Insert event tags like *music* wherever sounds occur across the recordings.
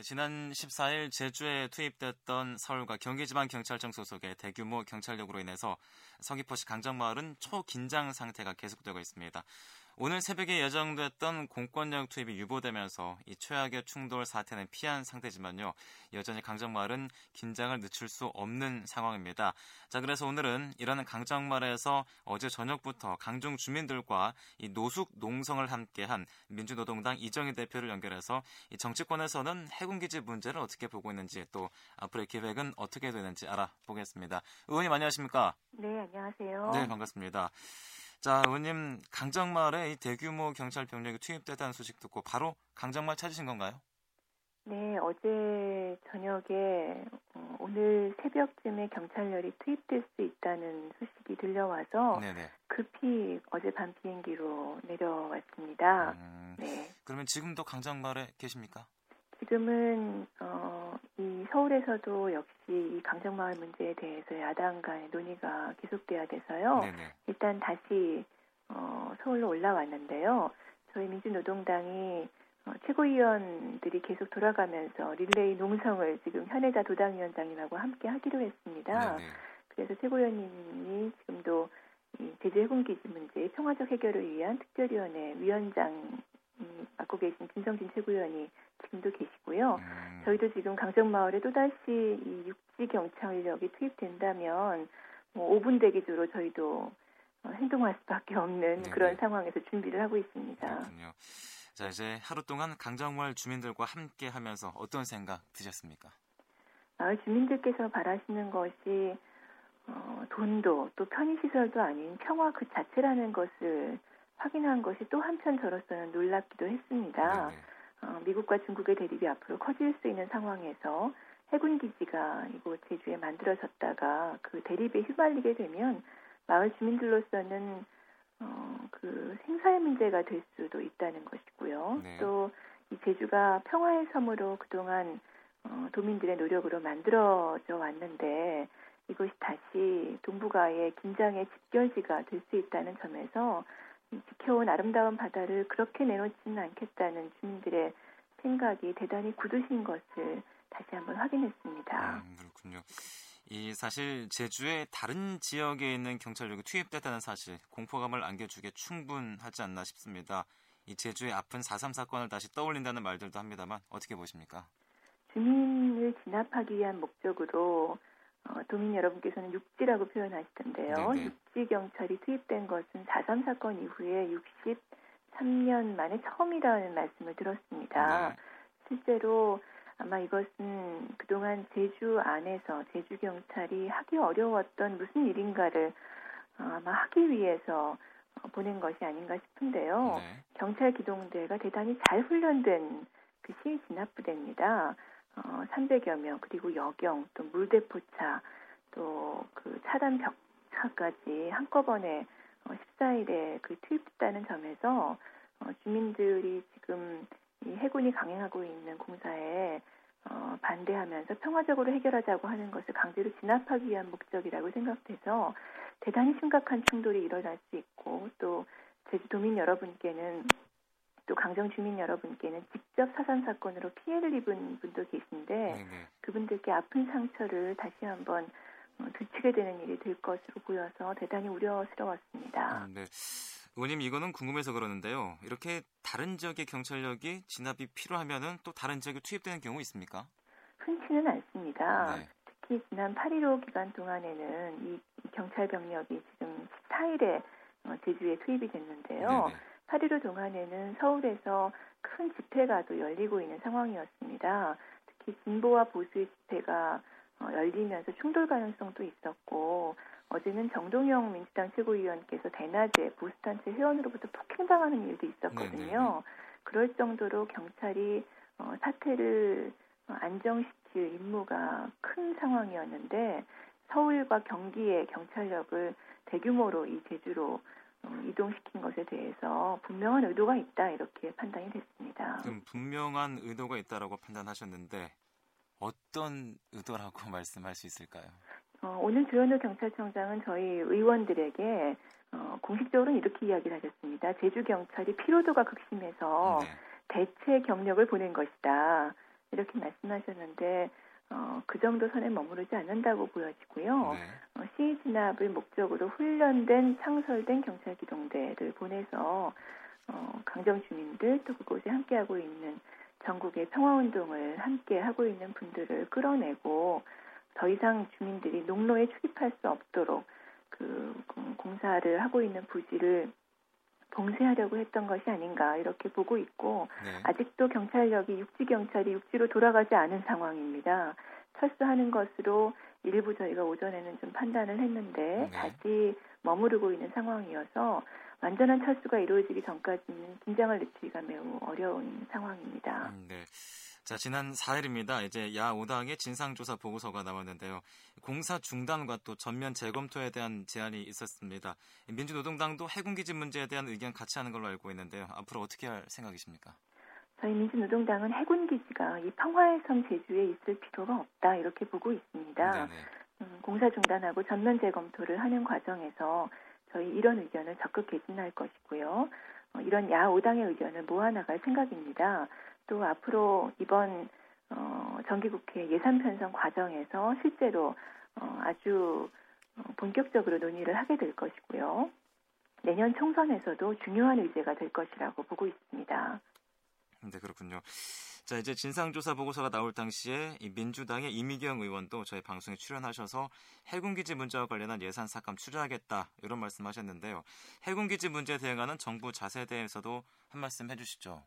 네, 지난 14일 제주에 투입됐던 서울과 경기지방경찰청 소속의 대규모 경찰력으로 인해서 서귀포시 강정마을은 초긴장 상태가 계속되고 있습니다. 오늘 새벽에 예정됐던 공권력 투입이 유보되면서 이 최악의 충돌 사태는 피한 상태지만요. 여전히 강정마을은 긴장을 늦출 수 없는 상황입니다. 자, 그래서 오늘은 이러한 강정마을에서 어제 저녁부터 강중 주민들과 이 노숙 농성을 함께한 민주노동당 이정희 대표를 연결해서 이 정치권에서는 해군기지 문제를 어떻게 보고 있는지 또 앞으로의 계획은 어떻게 되는지 알아보겠습니다. 의원님 안녕하십니까? 네, 안녕하세요. 네, 반갑습니다. 자, 의원님 강정마을에 이 대규모 경찰 병력이 투입됐다는 소식 듣고 바로 강정마을 찾으신 건가요? 네, 어제 저녁에 어, 오늘 새벽쯤에 경찰열이 투입될 수 있다는 소식이 들려와서 네네. 급히 어제 밤 비행기로 내려왔습니다. 음, 네. 그러면 지금도 강정마을에 계십니까? 지금은 어, 이 서울에서도 역시 이 강정마을 문제에 대해서 야당 간의 논의가 계속돼야 돼서요. 네네. 일단 다시 어, 서울로 올라왔는데요. 저희 민주노동당이 어, 최고위원들이 계속 돌아가면서 릴레이 농성을 지금 현혜자 도당위원장님하고 함께 하기로 했습니다. 네네. 그래서 최고위원님이 지금도 이 제주 해군기지 문제의 평화적 해결을 위한 특별위원회 위원장 맡고 계신 김성진 최고위원이 지금도 계시고요. 음. 저희도 지금 강정마을에 또다시 이 육지 경찰력이 투입된다면 뭐 5분 대기조로 저희도 어, 행동할 수밖에 없는 네네. 그런 상황에서 준비를 하고 있습니다. 그렇군요. 자 이제 하루 동안 강정마을 주민들과 함께 하면서 어떤 생각 드셨습니까? 마을 주민들께서 바라시는 것이 어, 돈도 또 편의시설도 아닌 평화 그 자체라는 것을 확인한 것이 또 한편 저로서는 놀랍기도 했습니다. 네네. 어, 미국과 중국의 대립이 앞으로 커질 수 있는 상황에서 해군 기지가 이곳 제주에 만들어졌다가 그 대립에 휘말리게 되면 마을 주민들로서는 어, 그 생사의 문제가 될 수도 있다는 것이고요. 네. 또이 제주가 평화의 섬으로 그동안 어, 도민들의 노력으로 만들어져 왔는데 이것이 다시 동북아의 긴장의 집결지가 될 수 있다는 점에서 지켜온 아름다운 바다를 그렇게 내놓지는 않겠다는 주민들의 생각이 대단히 굳으신 것을 다시 한번 확인했습니다. 음, 그렇군요. 이 사실 제주의 다른 지역에 있는 경찰력이 투입됐다는 사실 공포감을 안겨주기에 충분하지 않나 싶습니다. 이 제주의 아픈 4.3 사건을 다시 떠올린다는 말들도 합니다만 어떻게 보십니까? 주민을 진압하기 위한 목적으로 어, 도민 여러분께서는 육지라고 표현하시던데요. 네네. 육지 경찰이 투입된 것은 4.3 사건 이후에 63년 만에 처음이라는 말씀을 들었습니다. 네. 실제로 아마 이것은 그동안 제주 안에서 제주 경찰이 하기 어려웠던 무슨 일인가를 어, 아마 하기 위해서 어, 보낸 것이 아닌가 싶은데요. 네. 경찰 기동대가 대단히 잘 훈련된 그 시위 진압부대입니다. 어, 300여 명 그리고 여경 또 물대포차 또 그 차단 벽차까지 한꺼번에 어, 14일에 그 투입됐다는 점에서 어, 주민들이 지금 이 해군이 강행하고 있는 공사에 어, 반대하면서 평화적으로 해결하자고 하는 것을 강제로 진압하기 위한 목적이라고 생각돼서 대단히 심각한 충돌이 일어날 수 있고 또 제주도민 여러분께는 또 강정 주민 여러분께는 직접 사상 사건으로 피해를 입은 분도 계신데 네네. 그분들께 아픈 상처를 다시 한번 어, 되치게 되는 일이 될 것으로 보여서 대단히 우려스러웠습니다. 음, 네. 의원님 이거는 궁금해서 그러는데요. 이렇게 다른 지역의 경찰력이 진압이 필요하면은 또 다른 지역에 투입되는 경우 있습니까? 흔치는 않습니다. 네. 특히 지난 8.15 기간 동안에는 이 경찰 병력이 지금 14일에 어, 제주에 투입이 됐는데요. 네네. 8.15 동안에는 서울에서 큰 집회가 또 열리고 있는 상황이었습니다. 특히 진보와 보수의 집회가 어, 열리면서 충돌 가능성도 있었고 어제는 정동영 민주당 최고위원께서 대낮에 보수단체 회원으로부터 폭행당하는 일도 있었거든요. 네네. 네, 네. 그럴 정도로 경찰이 어, 사태를 어, 안정시킬 임무가 큰 상황이었는데 서울과 경기의 경찰력을 대규모로 이 제주로 어, 이동시킨 것에 대해서 분명한 의도가 있다 이렇게 판단이 됐습니다. 그럼 분명한 의도가 있다라고 판단하셨는데 어떤 의도라고 *laughs* 말씀할 수 있을까요? 어, 오늘 조현우 경찰청장은 저희 의원들에게 어, 공식적으로 이렇게 이야기를 하셨습니다. 제주 경찰이 피로도가 극심해서 네. 대체 경력을 보낸 것이다. 이렇게 말씀하셨는데 어, 그 정도 선에 머무르지 않는다고 보여지고요. 네. 어, 시위 진압을 목적으로 훈련된 창설된 경찰 기동대를 보내서 어, 강정 주민들 또 그곳에 함께하고 있는 전국의 평화운동을 함께 하고 있는 분들을 끌어내고 더 이상 주민들이 농로에 출입할 수 없도록 그 공사를 하고 있는 부지를 봉쇄하려고 했던 것이 아닌가 이렇게 보고 있고 네. 아직도 경찰력이 육지 경찰이 육지로 돌아가지 않은 상황입니다. 철수하는 것으로 일부 저희가 오전에는 좀 판단을 했는데 네. 다시 머무르고 있는 상황이어서 완전한 철수가 이루어지기 전까지는 긴장을 늦추기가 매우 어려운 상황입니다. 음, 네. 자, 지난 4일입니다. 이제 야 5당의 진상조사 보고서가 나왔는데요. 공사 중단과 또 전면 재검토에 대한 제안이 있었습니다. 민주노동당도 해군기지 문제에 대한 의견 같이 하는 걸로 알고 있는데요. 앞으로 어떻게 할 생각이십니까? 저희 민주노동당은 해군기지가 이 평화의 섬 제주에 있을 필요가 없다 이렇게 보고 있습니다. 음, 공사 중단하고 전면 재검토를 하는 과정에서 저희 이런 의견을 적극 개진할 것이고요. 어, 이런 야 5당의 의견을 모아나갈 생각입니다. 또 앞으로 이번 어, 정기국회 예산 편성 과정에서 실제로 어, 아주 어, 본격적으로 논의를 하게 될 것이고요. 내년 총선에서도 중요한 의제가 될 것이라고 보고 있습니다. 네, 그렇군요. 자, 이제 진상조사 보고서가 나올 당시에 민주당의 이미경 의원도 저희 방송에 출연하셔서 해군기지 문제와 관련한 예산 삭감 추진하겠다 이런 말씀하셨는데요. 해군기지 문제에 대응하는 정부 자세에 대해서도 한 말씀 해주시죠.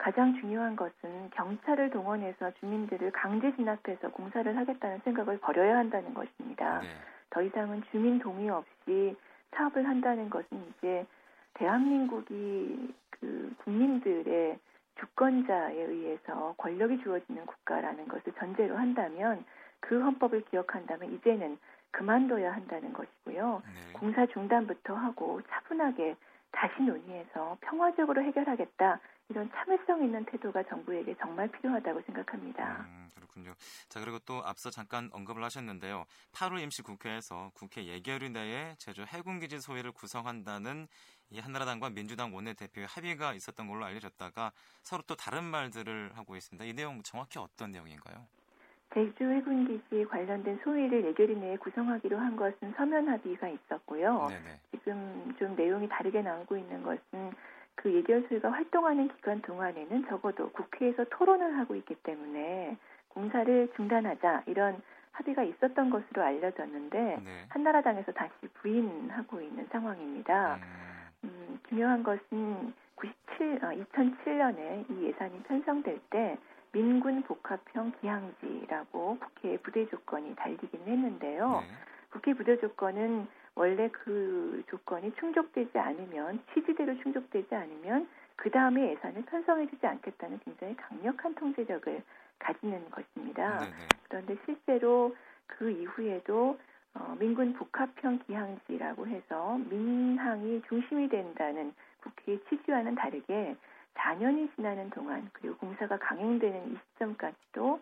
가장 중요한 것은 경찰을 동원해서 주민들을 강제 진압해서 공사를 하겠다는 생각을 버려야 한다는 것입니다. 네. 더 이상은 주민 동의 없이 사업을 한다는 것은 이제 대한민국이 그 국민들의 주권자에 의해서 권력이 주어지는 국가라는 것을 전제로 한다면 그 헌법을 기억한다면 이제는 그만둬야 한다는 것이고요. 네. 공사 중단부터 하고 차분하게 다시 논의해서 평화적으로 해결하겠다 이런 참을성 있는 태도가 정부에게 정말 필요하다고 생각합니다. 음, 그렇군요. 자 그리고 또 앞서 잠깐 언급을 하셨는데요. 8월 임시 국회에서 국회 예결위 내에 제주 해군기지 소위를 구성한다는 이 한나라당과 민주당 원내대표의 합의가 있었던 걸로 알려졌다가 서로 또 다른 말들을 하고 있습니다. 이 내용 정확히 어떤 내용인가요? 제주 해군기지 관련된 소위를 예결위 내에 구성하기로 한 것은 서면 합의가 있었고요. 네네. 지금 좀 내용이 다르게 나오고 있는 것은 그 예결소위가 활동하는 기간 동안에는 적어도 국회에서 토론을 하고 있기 때문에 공사를 중단하자 이런 합의가 있었던 것으로 알려졌는데 네. 한나라당에서 다시 부인하고 있는 상황입니다. 음. 음, 중요한 것은 97, 어, 2007년에 이 예산이 편성될 때 민군 복합형 기항지라고 국회 부대 조건이 달리긴 했는데요. 네. 국회 부대 조건은 원래 그 조건이 충족되지 않으면 취지대로 충족되지 않으면 그 다음에 예산을 편성해주지 않겠다는 굉장히 강력한 통제력을 가지는 것입니다. 네네. 그런데 실제로 그 이후에도 어, 민군 복합형 기항지라고 해서 민항이 중심이 된다는 국회의 취지와는 다르게 4년이 지나는 동안 그리고 공사가 강행되는 이 시점까지도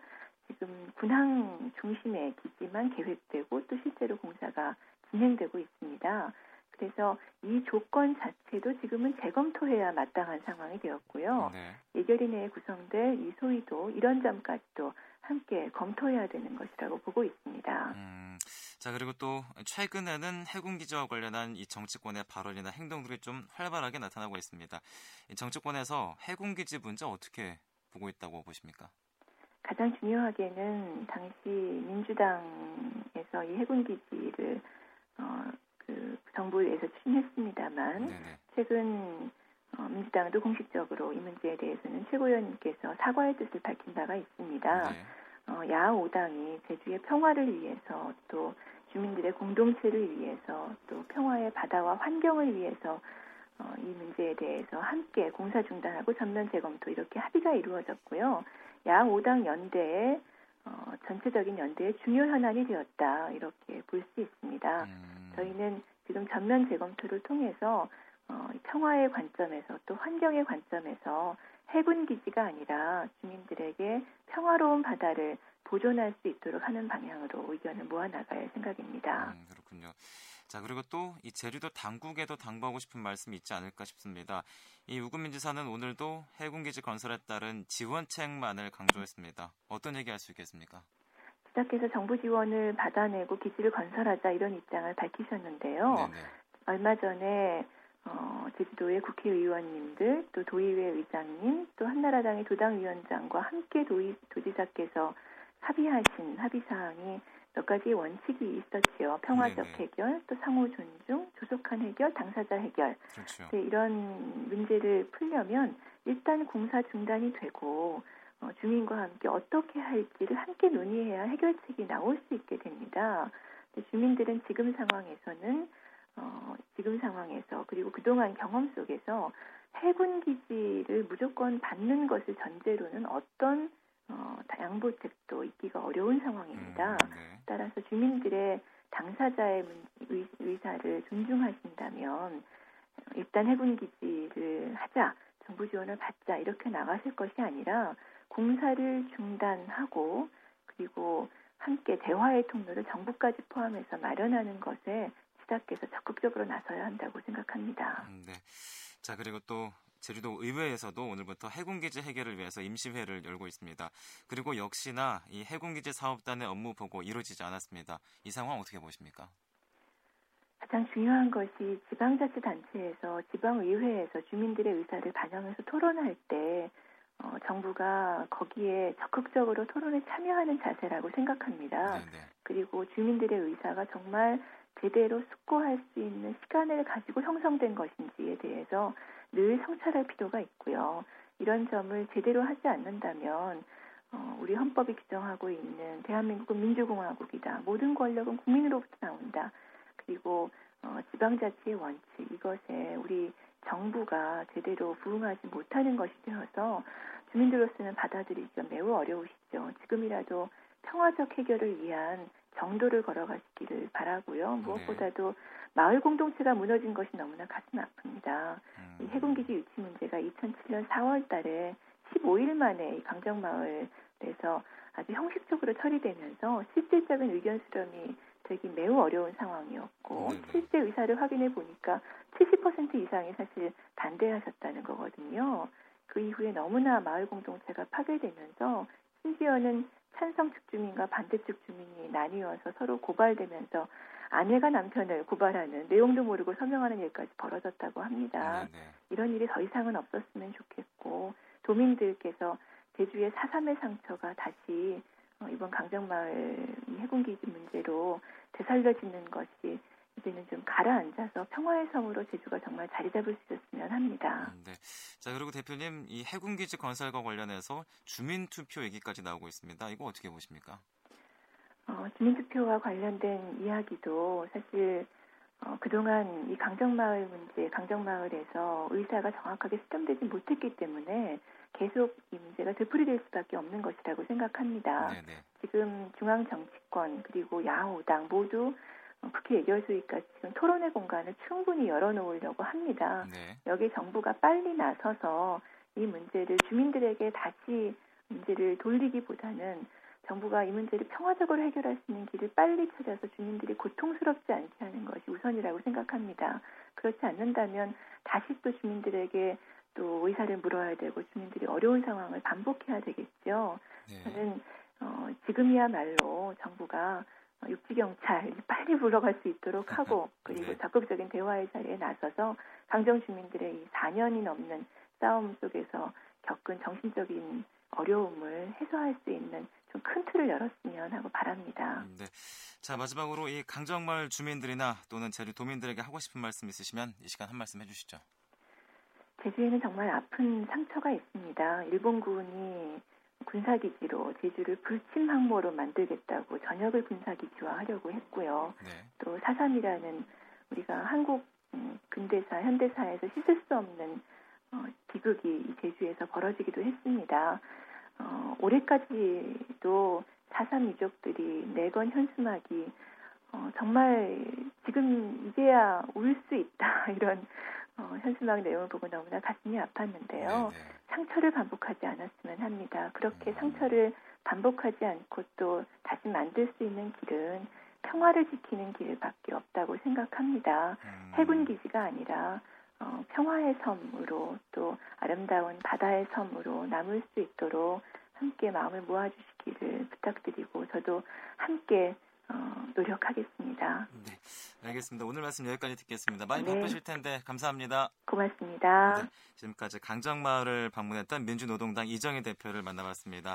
지금 군항 중심의 기지만 계획되고 또 실제로 공사가 진행되고 있습니다. 그래서 이 조건 자체도 지금은 재검토해야 마땅한 상황이 되었고요. 네. 예결위 내에 구성될 이 소위도 이런 점까지도 함께 검토해야 되는 것이라고 보고 있습니다. 음, 자 그리고 또 최근에는 해군 기지와 관련한 이 정치권의 발언이나 행동들이 좀 활발하게 나타나고 있습니다. 정치권에서 해군 기지 문제 어떻게 보고 있다고 보십니까? 가장 중요하게는 당시 민주당에서 이 해군 기지를 정부에서 추진했습니다만 네네. 최근 어, 민주당도 공식적으로 이 문제에 대해서는 최고위원님께서 사과의 뜻을 밝힌 바가 있습니다. 네. 어, 야 5당이 제주의 평화를 위해서 또 주민들의 공동체를 위해서 또 평화의 바다와 환경을 위해서 어, 이 문제에 대해서 함께 공사 중단하고 전면 재검토 이렇게 합의가 이루어졌고요. 야 5당 연대의 어, 전체적인 연대의 중요 현안이 되었다 이렇게 볼 수 있습니다. 음. 저희는 지금 전면 재검토를 통해서 어, 평화의 관점에서 또 환경의 관점에서 해군 기지가 아니라 주민들에게 평화로운 바다를 보존할 수 있도록 하는 방향으로 의견을 모아 나갈 생각입니다. 음, 그렇군요. 자 그리고 또 이 제주도 당국에도 당부하고 싶은 말씀이 있지 않을까 싶습니다. 이 우금민 지사는 오늘도 해군기지 건설에 따른 지원책만을 강조했습니다. 어떤 얘기 할 수 있겠습니까? 지사께서 정부 지원을 받아내고 기지를 건설하자 이런 입장을 밝히셨는데요. 네네. 얼마 전에 어, 제주도의 국회의원님들, 또 도의회 의장님, 또 한나라당의 도당위원장과 함께 도의, 도지사께서 합의하신 합의 사항이 몇 가지 원칙이 있었지요. 평화적 네네. 해결, 또 상호 존중, 조속한 해결, 당사자 해결. 그렇죠. 네, 이런 문제를 풀려면 일단 공사 중단이 되고 어, 주민과 함께 어떻게 할지를 함께 논의해야 해결책이 나올 수 있게 됩니다. 주민들은 지금 상황에서는 어, 지금 상황에서 그리고 그동안 경험 속에서 해군 기지를 무조건 받는 것을 전제로는 어떤 어, 양보책도 있기가 어려운 상황입니다. 음, 네. 따라서 주민들의 당사자의 의, 의사를 존중하신다면 일단 해군 기지를 하자, 정부 지원을 받자 이렇게 나가실 것이 아니라 공사를 중단하고 그리고 함께 대화의 통로를 정부까지 포함해서 마련하는 것에 지자께서 적극적으로 나서야 한다고 생각합니다. 음, 네. 자 그리고 또 제주도 의회에서도 오늘부터 해군기지 해결을 위해서 임시회를 열고 있습니다. 그리고 역시나 이 해군기지 사업단의 업무 보고 이루어지지 않았습니다. 이 상황 어떻게 보십니까? 가장 중요한 것이 지방자치단체에서 지방의회에서 주민들의 의사를 반영해서 토론할 때 어, 정부가 거기에 적극적으로 토론에 참여하는 자세라고 생각합니다. 네네. 네. 그리고 주민들의 의사가 정말 제대로 숙고할 수 있는 시간을 가지고 형성된 것인지에 대해서 늘 성찰할 필요가 있고요. 이런 점을 제대로 하지 않는다면 어, 우리 헌법이 규정하고 있는 대한민국은 민주공화국이다. 모든 권력은 국민으로부터 나온다. 그리고 어, 지방자치의 원칙 이것에 우리 정부가 제대로 부응하지 못하는 것이 되어서 주민들로서는 받아들이기가 매우 어려우시죠. 지금이라도 평화적 해결을 위한 정도를 걸어가시기를 바라고요. 네. 무엇보다도 마을 공동체가 무너진 것이 너무나 가슴 아픕니다. 음. 이 해군기지 유치 문제가 2007년 4월 달에 15일 만에 이 강정마을에서 아주 형식적으로 처리되면서 실질적인 의견 수렴이 되기 매우 어려운 상황이었고 네, 네. 실제 의사를 확인해 보니까 70% 이상이 사실 반대하셨다는 거거든요. 그 이후에 너무나 마을 공동체가 파괴되면서 심지어는 찬성 측 주민과 반대 측 주민이 나뉘어서 서로 고발되면서 아내가 남편을 고발하는 내용도 모르고 서명하는 일까지 벌어졌다고 합니다. 네네. 네. 이런 일이 더 이상은 없었으면 좋겠고 도민들께서 제주의 사삼의 상처가 다시 어, 이번 강정마을 해군기지 문제로 되살려지는 것이 이제는 좀 가라앉아서 평화의 성으로 제주가 정말 자리 잡을 수 있었으면 합니다. 음, 네. 자 그리고 대표님 이 해군 기지 건설과 관련해서 주민 투표 얘기까지 나오고 있습니다. 이거 어떻게 보십니까? 어, 주민 투표와 관련된 이야기도 사실 어, 그동안 이 강정마을 문제, 강정마을에서 의사가 정확하게 수렴되지 못했기 때문에 계속 이 문제가 되풀이될 수밖에 없는 것이라고 생각합니다. 네네. 지금 중앙 정치권 그리고 야후당 모두 국회 예결소위까지 지금 토론회 공간을 충분히 열어놓으려고 합니다. 네. 여기 정부가 빨리 나서서 이 문제를 주민들에게 다시 문제를 돌리기보다는 정부가 이 문제를 평화적으로 해결할 수 있는 길을 빨리 찾아서 주민들이 고통스럽지 않게 하는 것이 우선이라고 생각합니다. 그렇지 않는다면 다시 또 주민들에게 또 의사를 물어야 되고 주민들이 어려운 상황을 반복해야 되겠죠. 네. 저는 어, 지금이야말로 정부가 육지 경찰 *laughs* 빨리 불러갈 수 있도록 하고 *laughs* 그리고 네. 적극적인 대화의 자리에 나서서 강정 주민들의 이 4년이 넘는 싸움 속에서 겪은 정신적인 어려움을 해소할 수 있는 좀 큰 틀을 열었으면 하고 바랍니다. 음, 네. 자 마지막으로 이 강정마을 주민들이나 또는 제주 도민들에게 하고 싶은 말씀 있으시면 이 시간 한 말씀 해주시죠. 제주에는 정말 아픈 상처가 있습니다. 일본군이 군사기지로 제주를 불침 항모로 만들겠다고 전역을 군사기지화하려고 했고요. 네. 또 사삼이라는 우리가 한국 음, 근대사 현대사에서 씻을 수 없는 어, 비극이 제주에서 벌어지기도 했습니다. 어, 올해까지도 사삼 유족들이 내건 현수막이 어, 정말 지금 이제야 울 수 있다 *laughs* 이런 어, 현수막 내용을 보고 너무나 가슴이 아팠는데요. 네네. 상처를 반복하지 않았으면 합니다. 그렇게 음. 상처를 반복하지 않고 또 다시 만들 수 있는 길은 평화를 지키는 길밖에 없다고 생각합니다. 음. 해군 기지가 아니라 어, 평화의 섬으로 또 아름다운 바다의 섬으로 남을 수 있도록 함께 마음을 모아주시기를 부탁드리고 저도 함께 어, 노력하겠습니다. 네, 알겠습니다. 오늘 말씀 여기까지 듣겠습니다. 많이 네. 바쁘실 텐데 감사합니다. 고맙습니다. 네, 지금까지 강정마을을 방문했던 민주노동당 이정희 대표를 만나봤습니다.